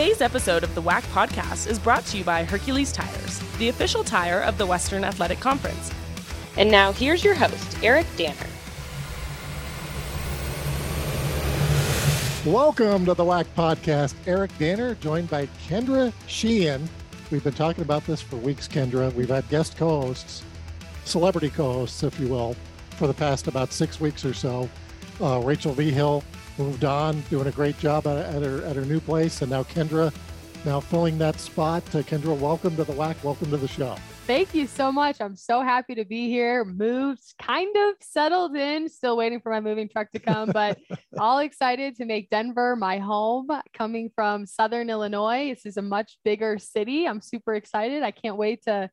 Today's episode of the WAC podcast is brought to you by Hercules Tires, the official tire of the Western Athletic Conference. And now here's your host, Eric Danner. Welcome to the WAC podcast. Eric Danner, joined by Kendra Sheehan. We've been talking about this for weeks, Kendra. We've had guest co hosts, celebrity co hosts, if you will, for the past about six weeks or so. Uh, Rachel V. Hill moved on, doing a great job at, at, her at her new place, and now Kendra, now filling that spot. Uh, Kendra, welcome to the WAC. Welcome to the show. Thank you so much. I'm so happy to be here. Moved, kind of settled in, still waiting for my moving truck to come, but all excited to make Denver my home. Coming from Southern Illinois, this is a much bigger city. I'm super excited. I can't wait to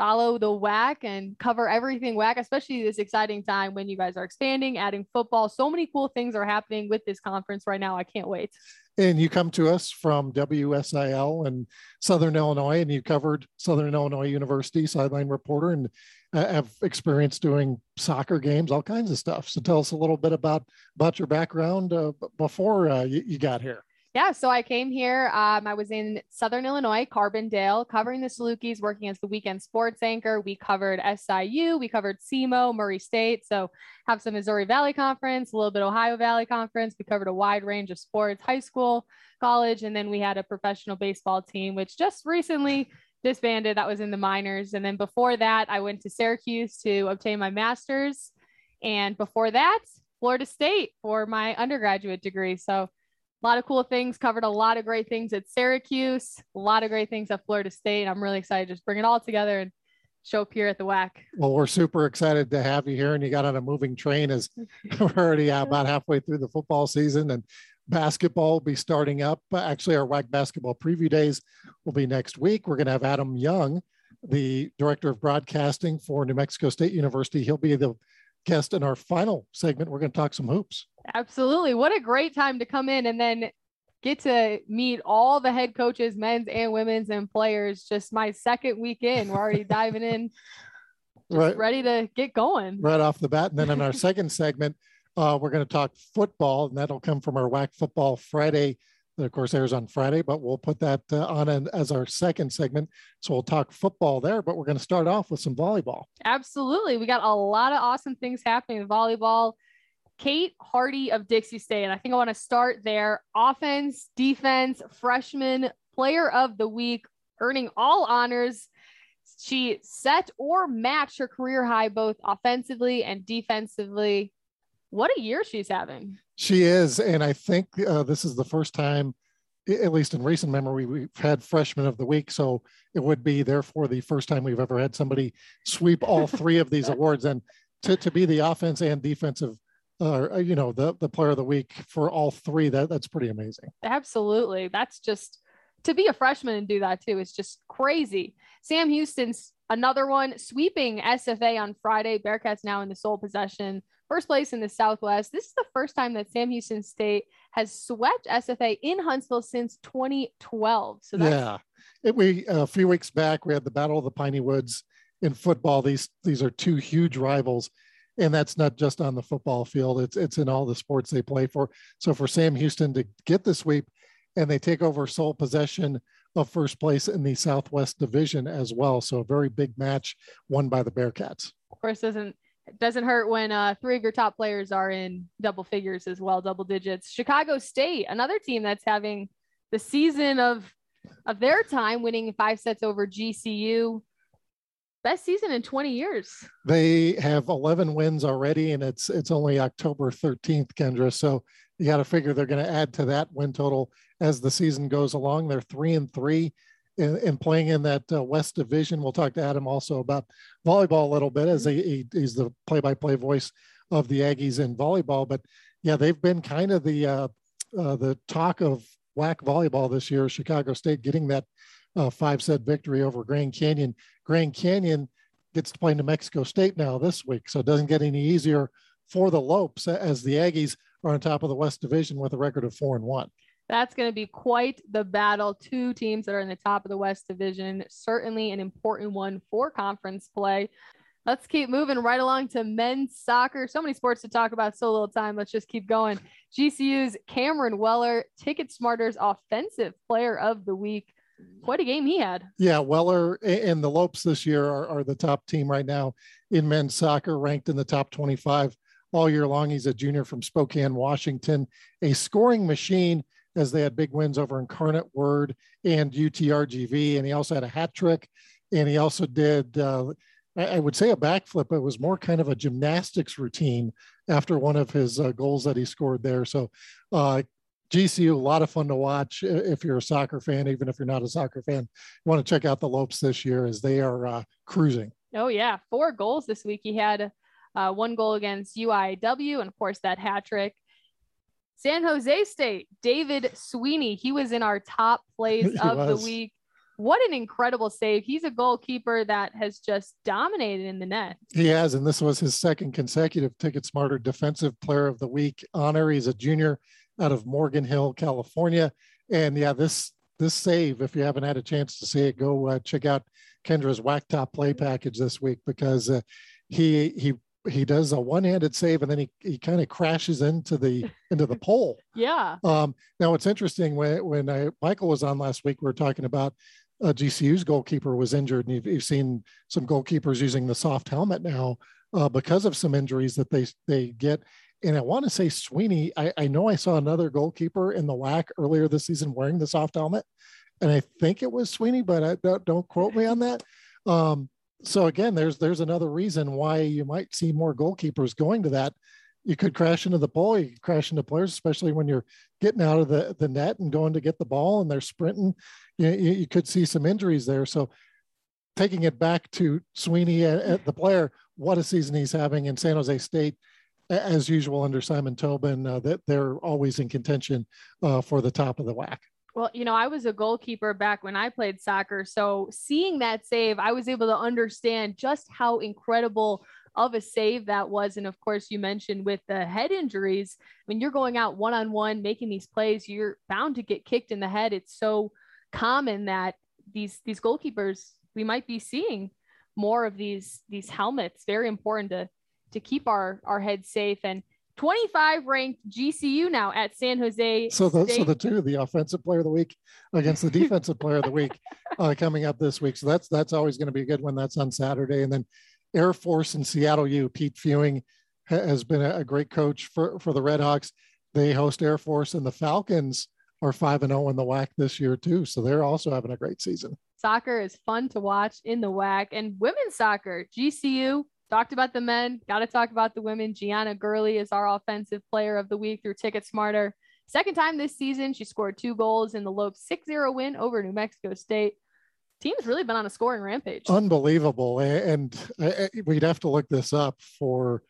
follow the WAC and cover everything WAC, especially this exciting time when you guys are expanding, adding football. So many cool things are happening with this conference right now. I can't wait. And you come to us from WSIL and Southern Illinois, and you covered Southern Illinois University, sideline reporter, and uh, have experience doing soccer games, all kinds of stuff. So tell us a little bit about about your background uh, before uh, you, you got here yeah, so I came here. Um, I was in Southern Illinois, Carbondale, covering the Salukis, working as the weekend sports anchor. We covered SIU, we covered SEMO, Murray State. So have some Missouri Valley Conference, a little bit Ohio Valley Conference. We covered a wide range of sports, high school, college, and then we had a professional baseball team, which just recently disbanded. That was in the minors. And then before that, I went to Syracuse to obtain my master's. And before that, Florida State for my undergraduate degree. So a lot of cool things, covered a lot of great things at Syracuse, a lot of great things at Florida State. I'm really excited to just bring it all together and show up here at the WAC. Well, we're super excited to have you here, and you got on a moving train as we're already uh, about halfway through the football season, and basketball will be starting up. Actually, our WAC basketball preview days will be next week. We're going to have Adam Young, the director of broadcasting for New Mexico State University. He'll be the guest in our final segment. We're going to talk some hoops. Absolutely. What a great time to come in and then get to meet all the head coaches, men's and women's and players. Just my second week in. We're already diving in. right. ready to get going. Right off the bat. And then in our second segment, uh, we're going to talk football, and that'll come from our WAC Football Friday that of course airs on Friday, but we'll put that uh, on an, as our second segment. So we'll talk football there, but we're going to start off with some volleyball. Absolutely. We got a lot of awesome things happening in volleyball. Kate Hardy of Dixie State. And I think I want to start there. Offense, defense, freshman player of the week, earning all honors. She set or matched her career high both offensively and defensively. What a year she's having. She is. And I think uh, this is the first time, at least in recent memory, we've had freshman of the week. So it would be, therefore, the first time we've ever had somebody sweep all three of these awards. And to, to be the offense and defensive uh, you know the the player of the week for all three that that's pretty amazing absolutely that's just to be a freshman and do that too is just crazy sam houston's another one sweeping sfa on friday bearcats now in the sole possession first place in the southwest. This is the first time that sam houston state has swept sfa in huntsville since 2012 so yeah. It, we uh, a few weeks back we had the battle of the piney woods in football. These these are two huge rivals and that's not just on the football field. It's it's in all the sports they play for. So for sam houston to get the sweep and they take over sole possession of first place in the southwest division as well. So a very big match won by the bearcats. Of course doesn't doesn't hurt when uh, three of your top players are in double figures as well double digits chicago state another team that's having the season of of their time winning five sets over gcu best season in 20 years. They have 11 wins already, and it's it's only October 13th, Kendra. So you got to figure they're going to add to that win total as the season goes along. They're three and three. And, playing in that uh, West Division, we'll talk to Adam also about volleyball a little bit, as he, he, he's the play-by-play voice of the Aggies in volleyball. But yeah, they've been kind of the uh, uh, the talk of WAC volleyball this year. Chicago State getting that uh, five set victory over Grand Canyon. Grand Canyon gets to play New Mexico State now this week, so it doesn't get any easier for the Lopes as the Aggies are on top of the West Division with a record of four and one. That's going to be quite the battle. Two teams that are in the top of the West Division, certainly an important one for conference play. Let's keep moving right along to men's soccer. So many sports to talk about, so little time. Let's just keep going. GCU's Cameron Weller, Ticket Smarter's Offensive Player of the Week. Quite a game he had. Yeah, Weller and the Lopes this year are, are the top team right now in men's soccer, ranked in the top 25 all year long. He's a junior from Spokane, Washington, a scoring machine as they had big wins over Incarnate Word and UTRGV. And he also had a hat trick. And he also did uh, I would say a backflip. It was more kind of a gymnastics routine after one of his uh, goals that he scored there. So, uh, GCU, a lot of fun to watch if you're a soccer fan, even if you're not a soccer fan. You want to check out the Lopes this year as they are uh, cruising. Oh, yeah. Four goals this week. He had uh, one goal against UIW, and of course, that hat trick. San Jose State, David Sweeney, he was in our top plays of was. the week what an incredible save. He's a goalkeeper that has just dominated in the net. He has, and this was his second consecutive Ticket Smarter Defensive Player of the Week honor. He's a junior out of Morgan Hill, California. And yeah, this this save, if you haven't had a chance to see it, go uh, check out Kendra's WAC Top Play package this week because uh, he he he does a one-handed save and then he, he kind of crashes into the into the pole. Yeah. Um, now it's interesting when when I, Michael was on last week, we were talking about uh, GCU's goalkeeper was injured, and you've, you've, seen some goalkeepers using the soft helmet now uh, because of some injuries that they they get. And I want to say Sweeney. I, I know I saw another goalkeeper in the WAC earlier this season wearing the soft helmet, and I think it was Sweeney, but I, don't, don't quote me on that. Um, so again, there's there's another reason why you might see more goalkeepers going to that you could crash into the pole, you could crash into players, especially when you're getting out of the, the net and going to get the ball and they're sprinting. You, you, could see some injuries there. So taking it back to Sweeney at, at, the player, what a season he's having in San Jose State, as usual under Simon Tobin, uh, that they're always in contention uh, for the top of the WAC. Well, you know, I was a goalkeeper back when I played soccer. So seeing that save, I was able to understand just how incredible of a save that was. And of course, you mentioned with the head injuries, when you're going out one on one making these plays, you're bound to get kicked in the head. It's so common that these these goalkeepers we might be seeing more of these these helmets. Very important to to keep our our heads safe and 25 ranked GCU now at San Jose. So the, so the two, the offensive player of the week against the defensive player of the week uh, coming up this week. So that's that's always going to be a good one. That's on Saturday. And then Air Force and Seattle U. Pete Fewing has been a, great coach for, for the Redhawks. They host Air Force, and the Falcons are 5 and 0 in the WAC this year, too. So they're also having a great season. Soccer is fun to watch in the WAC and women's soccer. GCU talked about the men, got to talk about the women. Gianna Gurley is our offensive player of the week through Ticket Smarter. Second time this season, she scored two goals in the Lopes 6 0 win over New Mexico State team's really been on a scoring rampage. Unbelievable. And we'd have to look this up for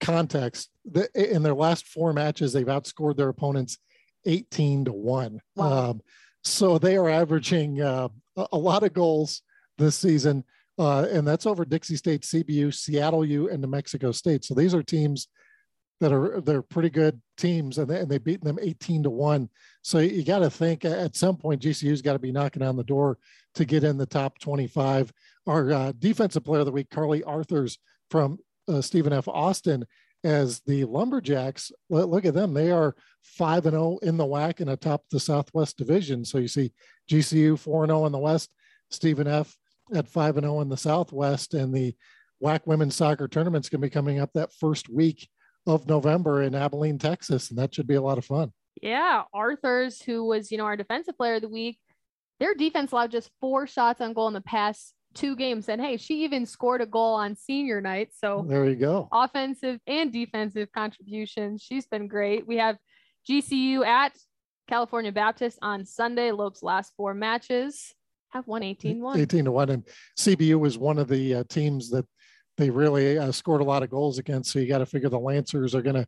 context. In their last four matches, they've outscored their opponents 18 to 1. Wow. Um, so they are averaging uh, a lot of goals this season. Uh, and that's over Dixie State, CBU, Seattle U, and New Mexico State. So these are teams that are they're pretty good teams, and they, and they beat them 18 to one. So you got to think at some point GCU's got to be knocking on the door to get in the top 25. Our uh, defensive player of the week, Carly Arthurs from uh, Stephen F. Austin, as the Lumberjacks. Look at them; they are five and zero oh in the WAC and atop the Southwest Division. So you see GCU four and zero oh in the West, Stephen F. at five and zero oh in the Southwest, and the WAC women's soccer tournament's going to be coming up that first week of November in Abilene, Texas, and that should be a lot of fun. Yeah, Arthurs, who was you know our defensive player of the week, their defense allowed just four shots on goal in the past two games. And hey, she even scored a goal on senior night. So there you go. Offensive and defensive contributions. She's been great. We have GCU at California Baptist on Sunday. Lopes last four matches have won 18 1. 18 to 1. And CBU was one of the uh, teams that they really uh, scored a lot of goals against. So you got to figure the Lancers are going to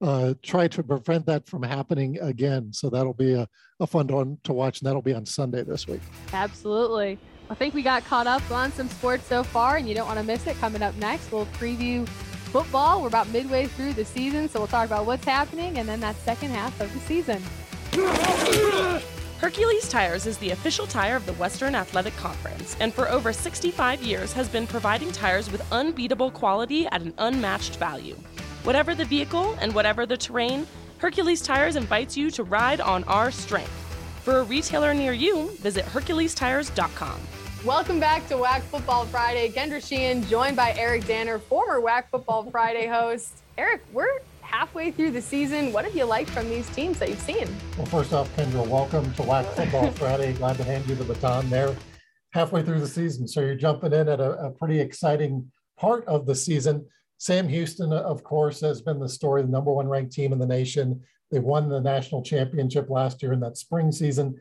uh, try to prevent that from happening again. So that'll be a, a fun one to watch, and that'll be on Sunday this week. Absolutely. I think we got caught up on some sports so far, and you don't want to miss it. Coming up next, we'll preview football. We're about midway through the season, so we'll talk about what's happening and then that second half of the season. Hercules Tires is the official tire of the Western Athletic Conference and for over 65 years has been providing tires with unbeatable quality at an unmatched value. Whatever the vehicle and whatever the terrain, Hercules Tires invites you to ride on our strength. For a retailer near you, visit HerculesTires.com. Welcome back to WAC Football Friday. Kendra Sheehan joined by Eric Danner, former WAC Football Friday host. Eric, we're halfway through the season. What have you liked from these teams that you've seen? Well, first off, Kendra, welcome to WAC Football Friday. Glad to hand you the baton there. Halfway through the season. So you're jumping in at a, a pretty exciting part of the season. Sam Houston, uh, of course, has been the story, the number one ranked team in the nation. They won the national championship last year in that spring season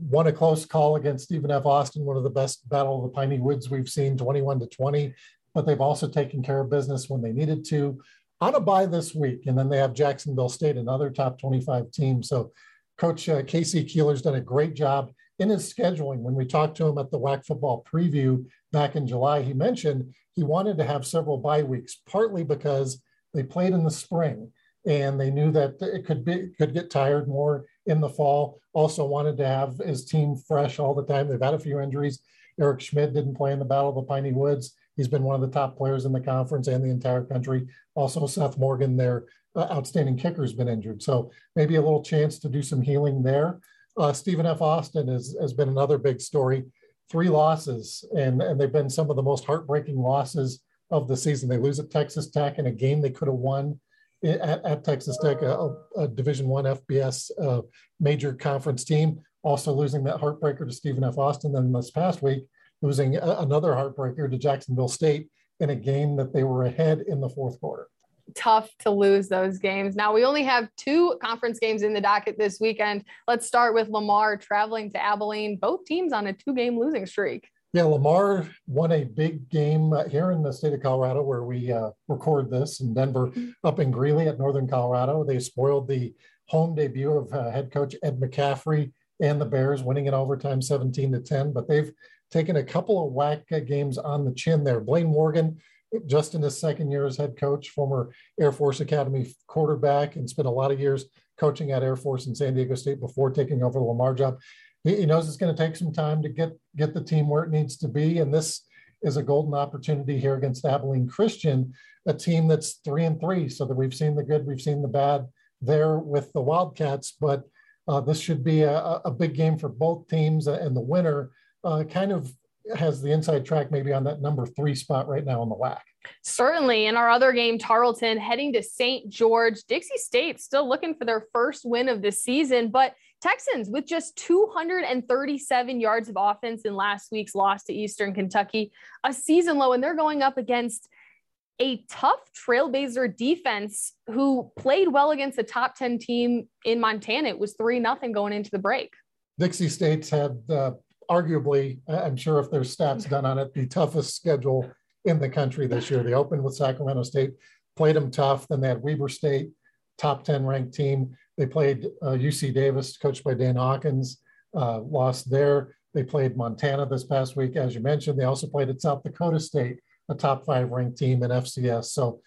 won a close call against Stephen F. Austin, one of the best Battle of the Piney Woods we've seen, 21 to 20. But they've also taken care of business when they needed to on a bye this week. And then they have Jacksonville State, another top 25 team. So Coach uh, K.C. Keeler's done a great job in his scheduling. When we talked to him at the WAC football preview back in July, he mentioned he wanted to have several bye weeks, partly because they played in the spring and they knew that it could be could get tired more in the fall. Also wanted to have his team fresh all the time. They've had a few injuries. Eric Schmitt didn't play in the Battle of the Piney Woods. He's been one of the top players in the conference and the entire country. Also, Seth Morgan, their uh, outstanding kicker, has been injured. So maybe a little chance to do some healing there. Uh, Stephen F. Austin is, has been another big story. Three losses, and, and they've been some of the most heartbreaking losses of the season. They lose at Texas Tech in a game they could have won at, at Texas Tech, a, a Division One FBS uh, major conference team, also losing that heartbreaker to Stephen F. Austin. Then this past week, losing another heartbreaker to Jacksonville State in a game that they were ahead in the fourth quarter. Tough to lose those games. Now we only have two conference games in the docket this weekend. Let's start with Lamar traveling to Abilene. Both teams on a two-game losing streak. Yeah, Lamar won a big game uh, here in the state of Colorado where we uh, record this in Denver, up in Greeley at Northern Colorado. They spoiled the home debut of uh, head coach Ed McCaffrey and the Bears, winning in overtime 17 to 10. But they've taken a couple of WAC games on the chin there. Blaine Morgan, just in his second year as head coach, former Air Force Academy quarterback, and spent a lot of years coaching at Air Force and San Diego State before taking over the Lamar job he, he knows it's going to take some time to get get the team where it needs to be, and this is a golden opportunity here against Abilene Christian, a team that's three and three. So that we've seen the good, we've seen the bad there with the Wildcats, but uh, this should be a, a, big game for both teams, and the winner uh, kind of has the inside track maybe on that number three spot right now in the WAC. Certainly. In our other game, Tarleton heading to St. George. Dixie State still looking for their first win of the season, but Texans with just 237 yards of offense in last week's loss to Eastern Kentucky, a season low, and they're going up against a tough Trailblazer defense who played well against a top 10 team in Montana. It was 3 nothing going into the break. Dixie State's had uh, arguably, I'm sure if there's stats done on it, the toughest schedule in the country this year. They opened with Sacramento State, played them tough. Then they had Weber State, top 10 ranked team. They played uh, UC Davis, coached by Dan Hawkins, uh, lost there. They played Montana this past week, as you mentioned. They also played at South Dakota State, a top five ranked team in FCS. So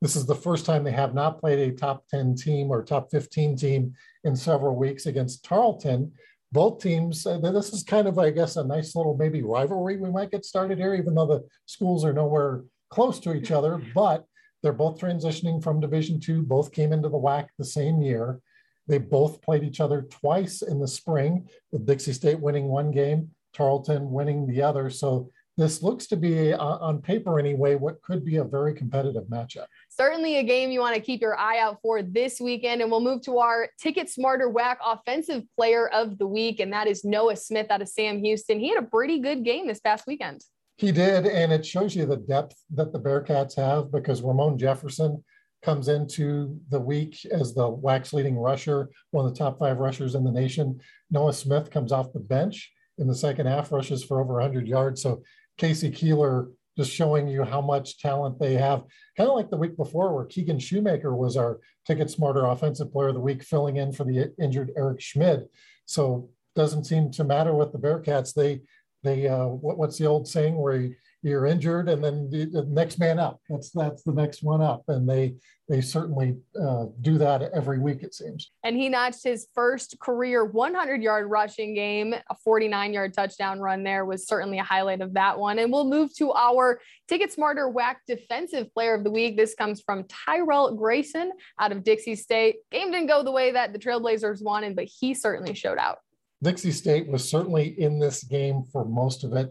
this is the first time they have not played a top 10 team or top 15 team in several weeks against Tarleton. Both teams, uh, this is kind of, I guess, a nice little maybe rivalry we might get started here, even though the schools are nowhere close to each other. But they're both transitioning from Division two. Both came into the WAC the same year. They both played each other twice in the spring, with Dixie State winning one game, Tarleton winning the other. So this looks to be, uh, on paper anyway, what could be a very competitive matchup. Certainly a game you want to keep your eye out for this weekend. And we'll move to our Ticket Smarter WAC Offensive Player of the Week, and that is Noah Smith out of Sam Houston. He had a pretty good game this past weekend. He did, and it shows you the depth that the Bearcats have because Ramon Jefferson comes into the week as the WAC's leading rusher, one of the top five rushers in the nation. Noah Smith comes off the bench in the second half, rushes for over 100 yards. So K.C. Keeler just showing you how much talent they have. Kind of like the week before, where Keegan Shoemaker was our Ticket Smarter Offensive Player of the Week, filling in for the injured Eric Schmitt. So doesn't seem to matter with the Bearcats. They they uh, what, what's the old saying where you, you're injured, and then the, the next man up. That's that's the next one up, and they they certainly uh, do that every week, it seems. And he notched his first career 100 yard rushing game. A 49 yard touchdown run there was certainly a highlight of that one. And we'll move to our Ticket Smarter WAC Defensive Player of the Week. This comes from Tyrell Grayson out of Dixie State. Game didn't go the way that the Trailblazers wanted, but he certainly showed out. Dixie State was certainly in this game for most of it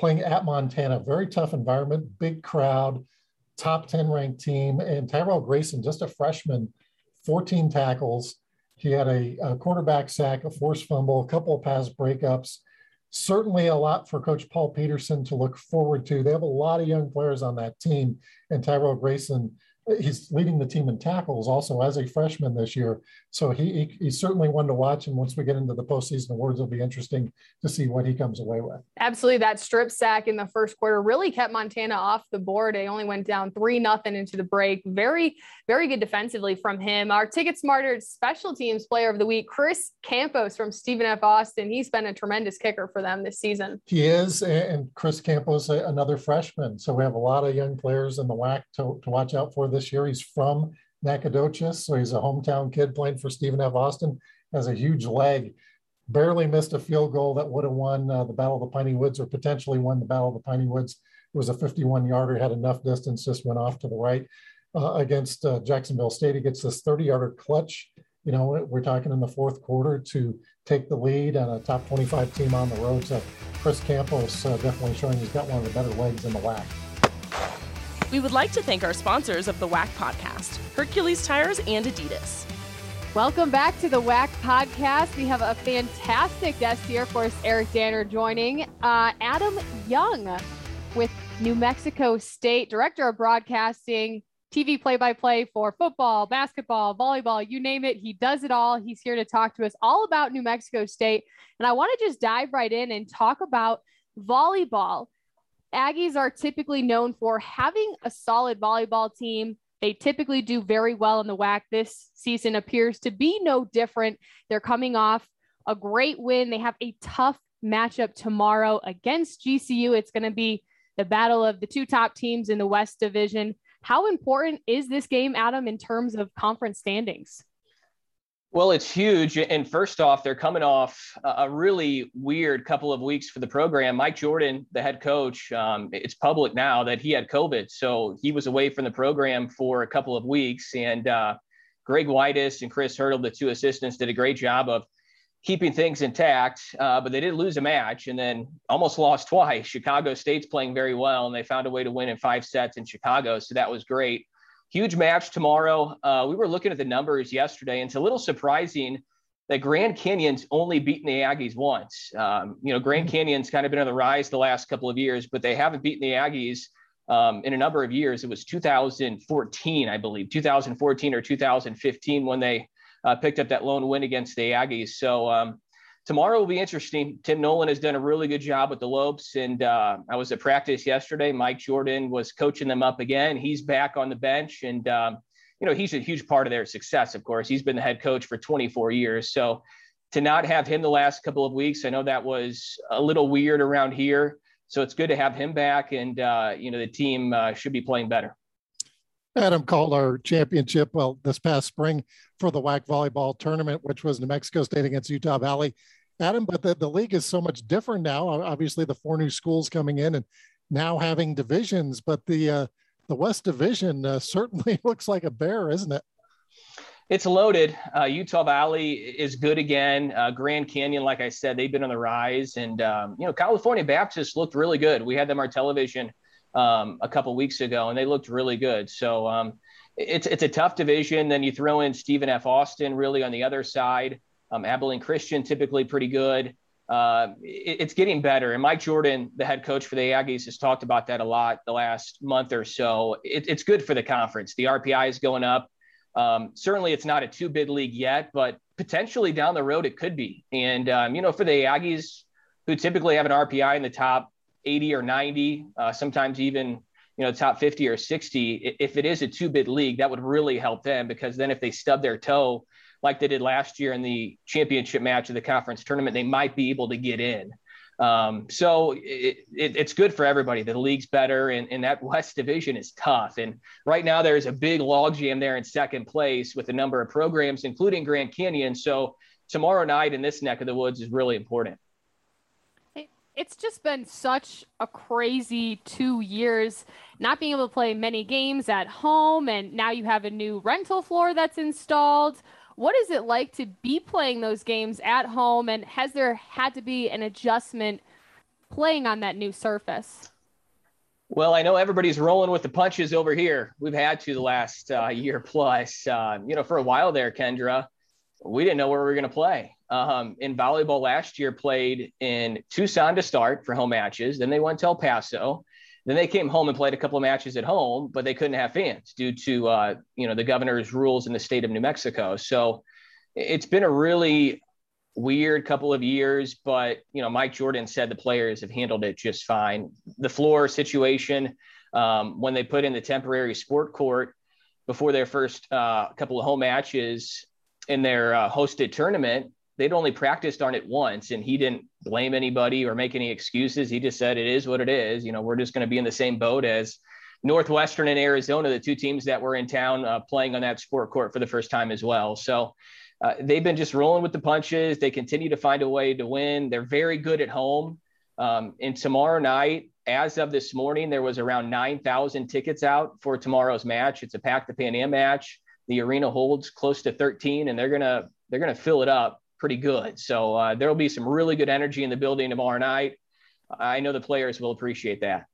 playing at Montana. Very tough environment, big crowd, top 10 ranked team. And Tyrell Grayson, just a freshman, 14 tackles. He had a, a quarterback sack, a forced fumble, a couple of pass breakups. Certainly a lot for Coach Paul Peterson to look forward to. They have a lot of young players on that team, and Tyrell Grayson he's leading the team in tackles also as a freshman this year. So he, he, he's certainly one to watch. And once we get into the postseason awards, it'll be interesting to see what he comes away with. Absolutely. That strip sack in the first quarter really kept Montana off the board. They only went down three nothing into the break. Very, very good defensively from him. Our Ticket Smarter special teams player of the week, Chris Campos from Stephen F. Austin. He's been a tremendous kicker for them this season. He is. And Chris Campos, another freshman. So we have a lot of young players in the WAC to, to watch out for this year. He's from Nacogdoches, so he's a hometown kid playing for Stephen F. Austin. Has a huge leg. Barely missed a field goal that would have won uh, the Battle of the Piney Woods or potentially won the Battle of the Piney Woods. It was a 51 yarder, had enough distance, just went off to the right uh, against uh, Jacksonville State. He gets this 30 yarder clutch. You know, we're talking in the fourth quarter to take the lead on a top 25 team on the road. So Chris Campos uh, definitely showing he's got one of the better legs in the WAC. We would like to thank our sponsors of the WAC podcast, Hercules Tires and Adidas. Welcome back to the WAC podcast. We have a fantastic guest here, of course, Eric Danner joining. Uh, Adam Young with New Mexico State, Director of Broadcasting, TV play by play for football, basketball, volleyball, you name it. He does it all. He's here to talk to us all about New Mexico State. And I want to just dive right in and talk about volleyball. Aggies are typically known for having a solid volleyball team. They typically do very well in the WAC. This season appears to be no different. They're coming off a great win. They have a tough matchup tomorrow against GCU. It's going to be the battle of the two top teams in the West Division. How important is this game, Adam, in terms of conference standings? Well, it's huge. And first off, they're coming off a really weird couple of weeks for the program. Mike Jordan, the head coach, um, it's public now that he had COVID. So he was away from the program for a couple of weeks. And uh, Greg Whitus and Chris Hurdle, the two assistants, did a great job of keeping things intact. Uh, but they did lose a match and then almost lost twice. Chicago State's playing very well, and they found a way to win in five sets in Chicago. So that was great huge match tomorrow. Uh, we were looking at the numbers yesterday, and it's a little surprising that Grand Canyon's only beaten the Aggies once. Um, you know, Grand. Canyon's kind of been on the rise the last couple of years, but they haven't beaten the Aggies um, in a number of years. It was 2014, I believe, 2014 or 2015 when they uh, picked up that lone win against the Aggies. So um, tomorrow will be interesting. Tim Nolan has done a really good job with the Lopes, and uh, I was at practice yesterday. Mike Jordan was coaching them up again. He's back on the bench, and um, you know he's a huge part of their success. Of course, he's been the head coach for 24 years. So to not have him the last couple of weeks, I know that was a little weird around here. So it's good to have him back, and uh, you know the team uh, should be playing better. Adam called our championship well this past spring for the WAC volleyball tournament, which was New Mexico State against Utah Valley. Adam, but the, the league is so much different now. Obviously, the four new schools coming in and now having divisions, but the uh, the West Division uh, certainly looks like a bear, isn't it? It's loaded. Uh, Utah Valley is good again. Uh, Grand Canyon, like I said, they've been on the rise, and um, you know California Baptist looked really good. We had them on television um, a couple weeks ago, and they looked really good. So um, it's it's a tough division. Then you throw in Stephen F. Austin, really on the other side. Um, Abilene Christian, typically pretty good. Uh, it, it's getting better. And Mike Jordan, the head coach for the Aggies, has talked about that a lot the last month or so. It, it's good for the conference. The RPI is going up. Um, certainly, it's not a two bid league yet, but potentially down the road it could be. And um, you know, for the Aggies, who typically have an RPI in the top 80 or 90, uh, sometimes even you know top 50 or 60 if it is a two bid league that would really help them because then if they stub their toe like they did last year in the championship match of the conference tournament they might be able to get in Um, so it, it, it's good for everybody. The league's better, and, and that West Division is tough. And right now, there's a big logjam there in second place with a number of programs, including Grand Canyon. So tomorrow night in this neck of the woods is really important. It's just been such a crazy two years, not being able to play many games at home, and now you have a new rental floor that's installed. What is it like to be playing those games at home? And has there had to be an adjustment playing on that new surface? Well, I know everybody's rolling with the punches over here. We've had to the last uh, year plus. Uh, you know, for a while there, Kendra, we didn't know where we were going to play. Um, in volleyball last year, played in Tucson to start for home matches. Then they went to El Paso. Then they came home and played a couple of matches at home, but they couldn't have fans due to uh, you know the governor's rules in the state of New Mexico. So it's been a really weird couple of years, but you know Mike Jordan said the players have handled it just fine. The floor situation um, when they put in the temporary sport court before their first uh, couple of home matches in their uh, hosted tournament, they'd only practiced on it once and he didn't blame anybody or make any excuses. He just said, it is what it is. You know, we're just going to be in the same boat as Northwestern and Arizona, the two teams that were in town uh, playing on that sport court for the first time as well. So uh, they've been just rolling with the punches. They continue to find a way to win. They're very good at home. Um, and tomorrow night, as of this morning, there was around 9,000 tickets out for tomorrow's match. It's a Pack the Pan Am match. The arena holds close to 13, and they're gonna they're gonna fill it up pretty good. So uh, there will be some really good energy in the building tomorrow night. I know the players will appreciate that.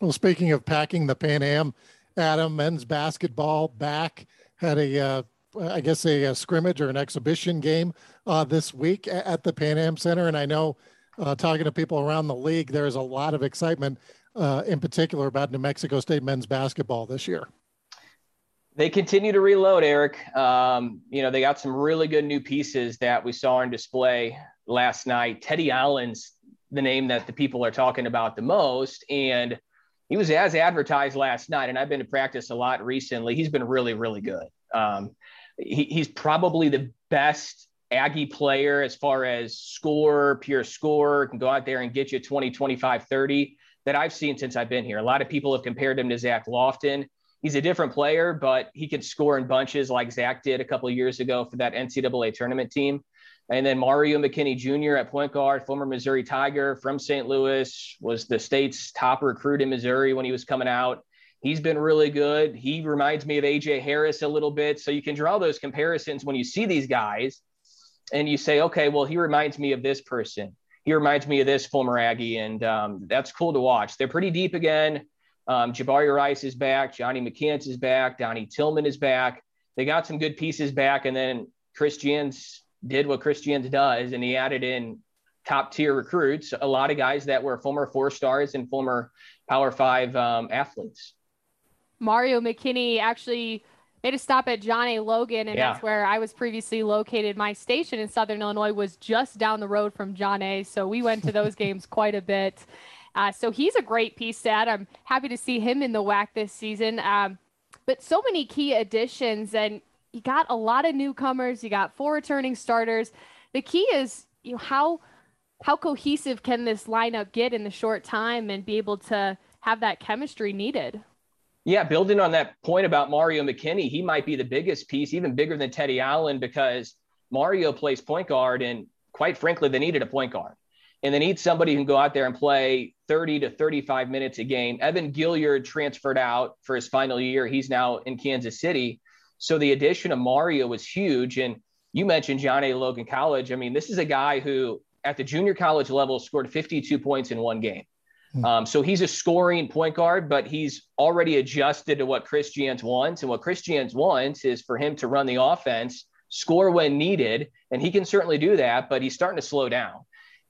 Well, speaking of packing the Pan Am, Adam, men's basketball back had a, uh, I guess, a, a, scrimmage or an exhibition game uh, this week at the Pan Am Center. And I know, uh, talking to people around the league, there's a lot of excitement, uh, in particular, about New Mexico State men's basketball this year they continue to reload, Eric. Um, you know, they got some really good new pieces that we saw on display last night. Teddy Allen's the name that the people are talking about the most. And he was as advertised last night. And I've been to practice a lot recently. He's been really, really good. Um, he, he's probably the best Aggie player as far as score, pure score, can go out there and get you 20, 25, 30 that I've seen since I've been here. A lot of people have compared him to Zach Lofton he's a different player, but he can score in bunches like Zach did a couple years ago for that NCAA tournament team. And then Mario McKinney Jr. at point guard, former Missouri Tiger from St. Louis, was the state's top recruit in Missouri when he was coming out. He's been really good. He reminds me of AJ Harris a little bit. So you can draw those comparisons when you see these guys and you say, okay, well, he reminds me of this person. He reminds me of this former Aggie. And um, that's cool to watch. They're pretty deep again. Um, Jabari Rice is back. Johnny McCants is back. Donnie Tillman is back. They got some good pieces back. And then Chris Jans did what Chris Jans does, and he added in top tier recruits, a lot of guys that were former four stars and former Power Five um, athletes. Mario McKinney actually made a stop at John A. Logan, and yeah. that's where I was previously located. My station in Southern Illinois was just down the road from John A. So we went to those games quite a bit. Uh, so he's a great piece to add. I'm happy to see him in the WAC this season. Um, but so many key additions, and you got a lot of newcomers. You got four returning starters. The key is you know how how cohesive can this lineup get in the short time and be able to have that chemistry needed. Yeah, building on that point about Mario McKinney, he might be the biggest piece, even bigger than Teddy Allen, because Mario plays point guard, and quite frankly, they needed a point guard and they need somebody who can go out there and play 30 to 35 minutes a game. Evan Gilliard transferred out for his final year. He's now in Kansas City. So the addition of Mario was huge. And you mentioned John A. Logan College. I mean, this is a guy who at the junior college level scored 52 points in one game. Hmm. Um, so he's a scoring point guard, but he's already adjusted to what Chris Jans wants. And what Chris Jans wants is for him to run the offense, score when needed. And he can certainly do that, but he's starting to slow down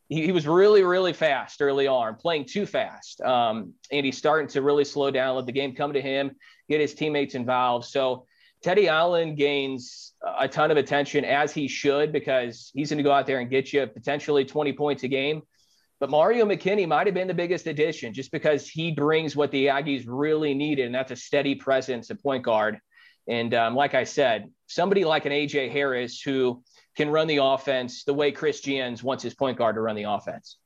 he, he was really, really fast early on, playing too fast. Um, and he's starting to really slow down, let the game come to him, get his teammates involved. So Teddy Allen gains a ton of attention as he should because he's going to go out there and get you potentially 20 points a game. But Mario McKinney might have been the biggest addition just because he brings what the Aggies really needed, and that's a steady presence at point guard. And um, like I said, somebody like an AJ Harris who can run the offense the way Chris Jans wants his point guard to run the offense.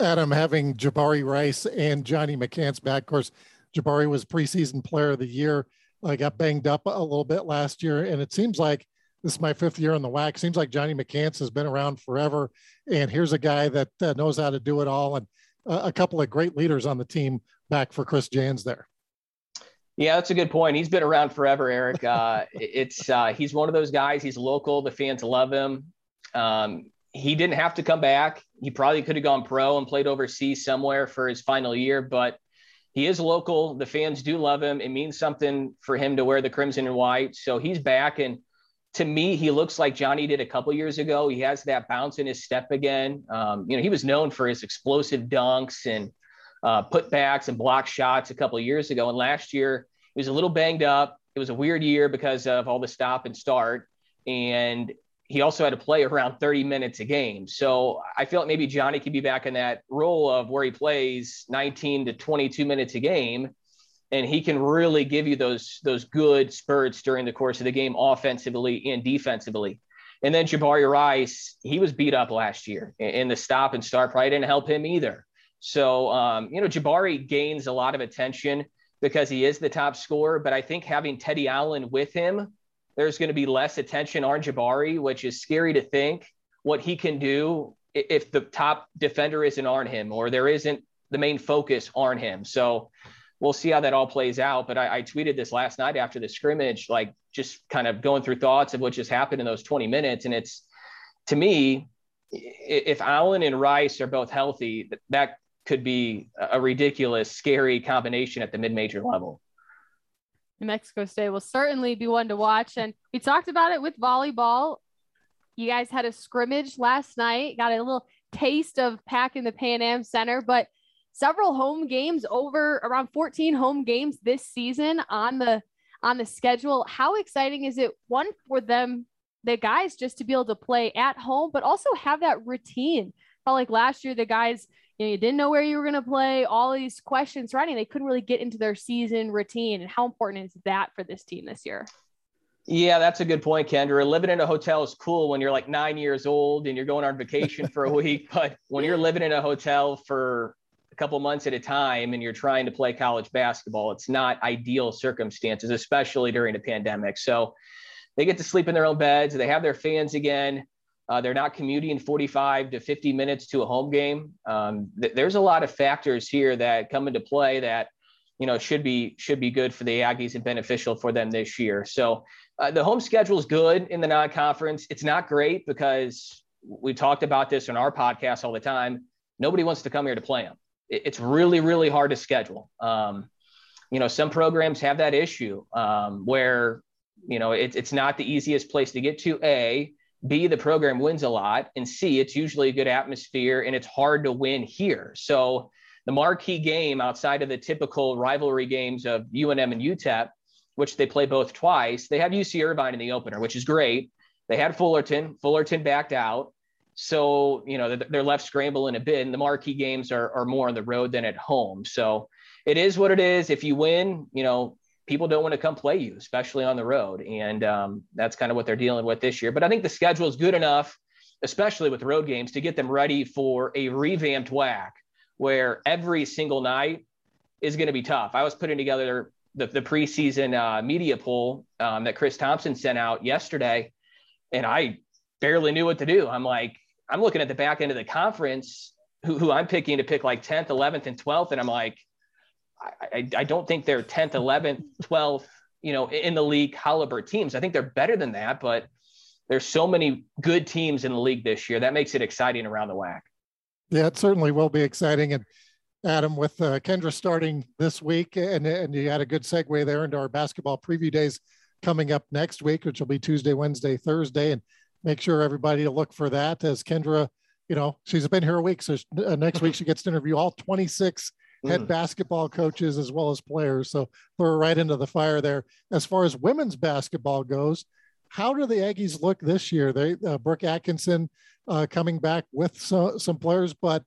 Adam, having Jabari Rice and Johnny McCants back, of course, Jabari was preseason player of the year. I got banged up a little bit last year, and it seems like this is my fifth year on the WAC. Seems like Johnny McCants has been around forever, and here's a guy that uh, knows how to do it all, and uh, a couple of great leaders on the team back for Chris Jans there. Yeah, that's a good point. He's been around forever, Eric. Uh, it's uh, he's one of those guys. He's local. The fans love him. Um, he didn't have to come back. He probably could have gone pro and played overseas somewhere for his final year, but he is local. The fans do love him. It means something for him to wear the crimson and white. So he's back. And to me, he looks like Johnny did a couple years ago. He has that bounce in his step again. Um, you know, he was known for his explosive dunks and uh, putbacks and block shots a couple years ago. And last year, he was a little banged up. It was a weird year because of all the stop and start. And he also had to play around 30 minutes a game. So I feel like maybe Johnny could be back in that role of where he plays 19 to 22 minutes a game. And he can really give you those those good spurts during the course of the game, offensively and defensively. And then Jabari Rice, he was beat up last year, and the stop and start probably didn't help him either. So, um, you know, Jabari gains a lot of attention because he is the top scorer. But I think having Teddy Allen with him there's going to be less attention on Jabari, which is scary to think what he can do if the top defender isn't on him or there isn't the main focus on him. So we'll see how that all plays out. But I, I, tweeted this last night after the scrimmage, like just kind of going through thoughts of what just happened in those 20 minutes. And it's to me, if Allen and Rice are both healthy, that could be a ridiculous, scary combination at the mid major level. New Mexico State will certainly be one to watch. And we talked about it with volleyball. You guys had a scrimmage last night, got a little taste of packing the Pan Am Center, but several home games over around 14 home games this season on the on the schedule. How exciting is it one for them, the guys, just to be able to play at home, but also have that routine? Felt like last year the guys you know, you didn't know where you were going to play, all these questions running. they couldn't really get into their season routine. And how important is that for this team this year? Yeah, that's a good point, Kendra. Living in a hotel is cool when you're like nine years old and you're going on vacation for a week. But when you're living in a hotel for a couple months at a time and you're trying to play college basketball, it's not ideal circumstances, especially during a pandemic. So they get to sleep in their own beds. They have their fans again. Uh, they're not commuting 45 to 50 minutes to a home game. Um, th- there's a lot of factors here that come into play that you know should be should be good for the Aggies and beneficial for them this year. So uh, the home schedule is good in the non-conference. It's not great because we talked about this in our podcast all the time. Nobody wants to come here to play them. It, it's really really hard to schedule. Um, you know, some programs have that issue um, where you know it, it's not the easiest place to get to. A B, the program wins a lot, and C, it's usually a good atmosphere and it's hard to win here. So the marquee game outside of the typical rivalry games of UNM and UTEP, which they play both twice, they have UC Irvine in the opener, which is great. They had Fullerton. Fullerton backed out. So, you know, they're left scrambling a bit, and the marquee games are, are more on the road than at home. So it is what it is. If you win, you know, people don't want to come play you, especially on the road. And um, that's kind of what they're dealing with this year. But I think the schedule is good enough, especially with road games, to get them ready for a revamped WAC where every single night is going to be tough. I was putting together the, the preseason uh, media poll um, that Chris Thompson sent out yesterday, and I barely knew what to do. I'm like, I'm looking at the back end of the conference, who, who I'm picking to pick like 10th, 11th, and 12th, and I'm like, I, I don't think they're 10th, 11th, 12th, you know, in the league caliber teams. I think they're better than that, but there's so many good teams in the league this year. That makes it exciting around the WAC. Yeah, it certainly will be exciting. And Adam, with uh, Kendra starting this week, and, and you had a good segue there into our basketball preview days coming up next week, which will be Tuesday, Wednesday, Thursday. And make sure everybody to look for that as Kendra, you know, she's been here a week. So uh, next week she gets to interview all 26 head mm. basketball coaches as well as players. So throw right into the fire there. As far as women's basketball goes, how do the Aggies look this year? They uh, Brooke Atkinson uh, coming back with so, some players, but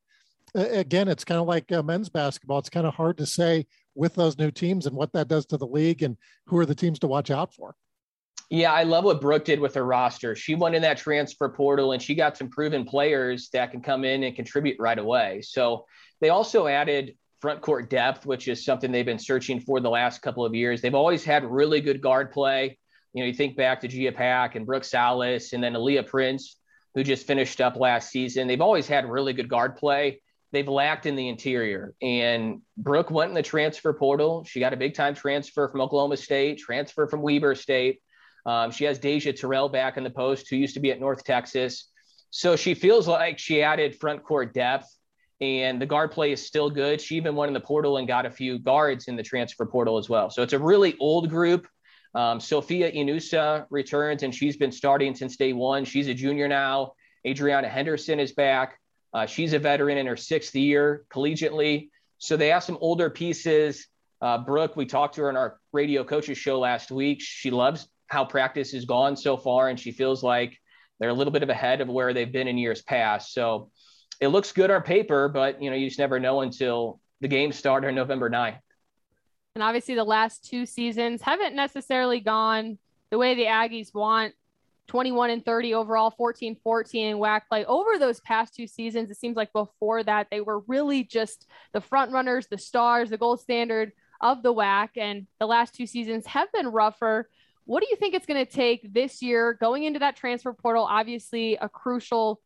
uh, again, it's kind of like uh, men's basketball. It's kind of hard to say with those new teams and what that does to the league and who are the teams to watch out for. Yeah, I love what Brooke did with her roster. She went in that transfer portal and she got some proven players that can come in and contribute right away. So they also added front court depth, which is something they've been searching for the last couple of years. They've always had really good guard play. You know, you think back to Gia Pack and Brooke Salas and then Aaliyah Prince, who just finished up last season. They've always had really good guard play. They've lacked in the interior. And Brooke went in the transfer portal. She got a big time transfer from Oklahoma State, transfer from Weber State. Um, she has Deja Terrell back in the post, who used to be at North Texas. So she feels like she added front court depth and the guard play is still good. She even went in the portal and got a few guards in the transfer portal as well. So it's a really old group. Um, Sophia Inusa returns and she's been starting since day one. She's a junior now. Adriana Henderson is back. Uh, she's a veteran in her sixth year collegiately. So they have some older pieces. Uh, Brooke, we talked to her in our radio coaches show last week. She loves how practice has gone so far, and she feels like they're a little bit of ahead of where they've been in years past. So it looks good on paper, but you know, you just never know until the games start on November 9th. And obviously the last two seasons haven't necessarily gone the way the Aggies want. 21 and 30 overall, 14 14 in WAC play. Over those past two seasons, it seems like before that, they were really just the front runners, the stars, the gold standard of the WAC. And the last two seasons have been rougher. What do you think it's going to take this year going into that transfer portal? Obviously, a crucial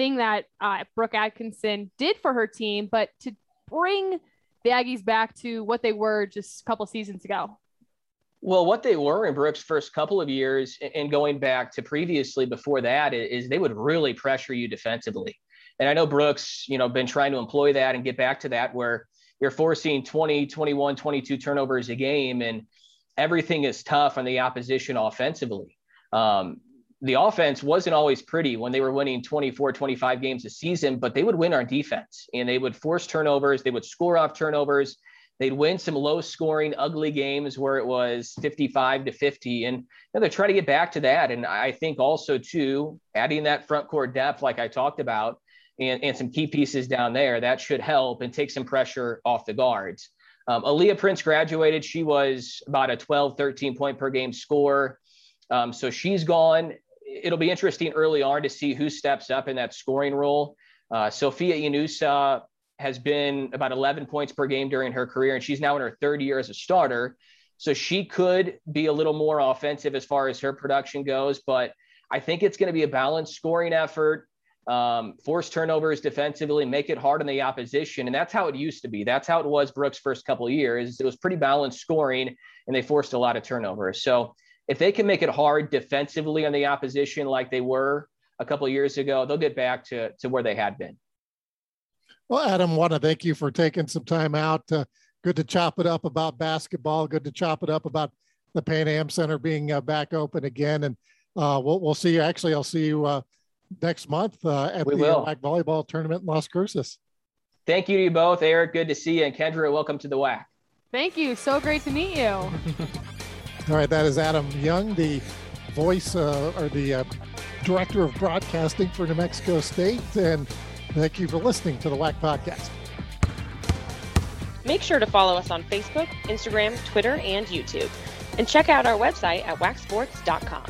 thing that uh, Brooke Atkinson did for her team, but to bring the Aggies back to what they were just a couple seasons ago. Well, what they were in Brooke's first couple of years, and going back to previously before that, is they would really pressure you defensively. And I know Brooke's, you know, been trying to employ that and get back to that where you're forcing 20, 21, 22 turnovers a game, and everything is tough on the opposition offensively. Um, the offense wasn't always pretty when they were winning 24, 25 games a season, but they would win on defense and they would force turnovers. They would score off turnovers. They'd win some low scoring, ugly games where it was 55 to 50. And you know, they're trying to get back to that. And I think also, too, adding that front court depth, like I talked about, and, and some key pieces down there, that should help and take some pressure off the guards. Um, Aaliyah Prince graduated. She was about a 12, 13 point per game score. Um, so she's gone it'll be interesting early on to see who steps up in that scoring role. Uh, Sophia Inusa has been about 11 points per game during her career, and she's now in her third year as a starter. So she could be a little more offensive as far as her production goes, but I think it's going to be a balanced scoring effort. Um, force turnovers defensively, make it hard on the opposition, and that's how it used to be. That's how it was Brooke's first couple years. It was pretty balanced scoring, and they forced a lot of turnovers. So if they can make it hard defensively on the opposition like they were a couple years ago, they'll get back to, to where they had been. Well, Adam, want to thank you for taking some time out. Uh, good to chop it up about basketball. Good to chop it up about the Pan Am Center being uh, back open again. And uh, we'll, we'll see you. Actually, I'll see you uh, next month uh, at we the will. WAC volleyball tournament in Las Cruces. Thank you to you both, Eric. Good to see you. And Kendra, welcome to the WAC. Thank you. So great to meet you. All right, that is Adam Young, the voice uh, or the uh, director of broadcasting for New Mexico State. And thank you for listening to the WAC podcast. Make sure to follow us on Facebook, Instagram, Twitter, and YouTube. And check out our website at wacsports.com.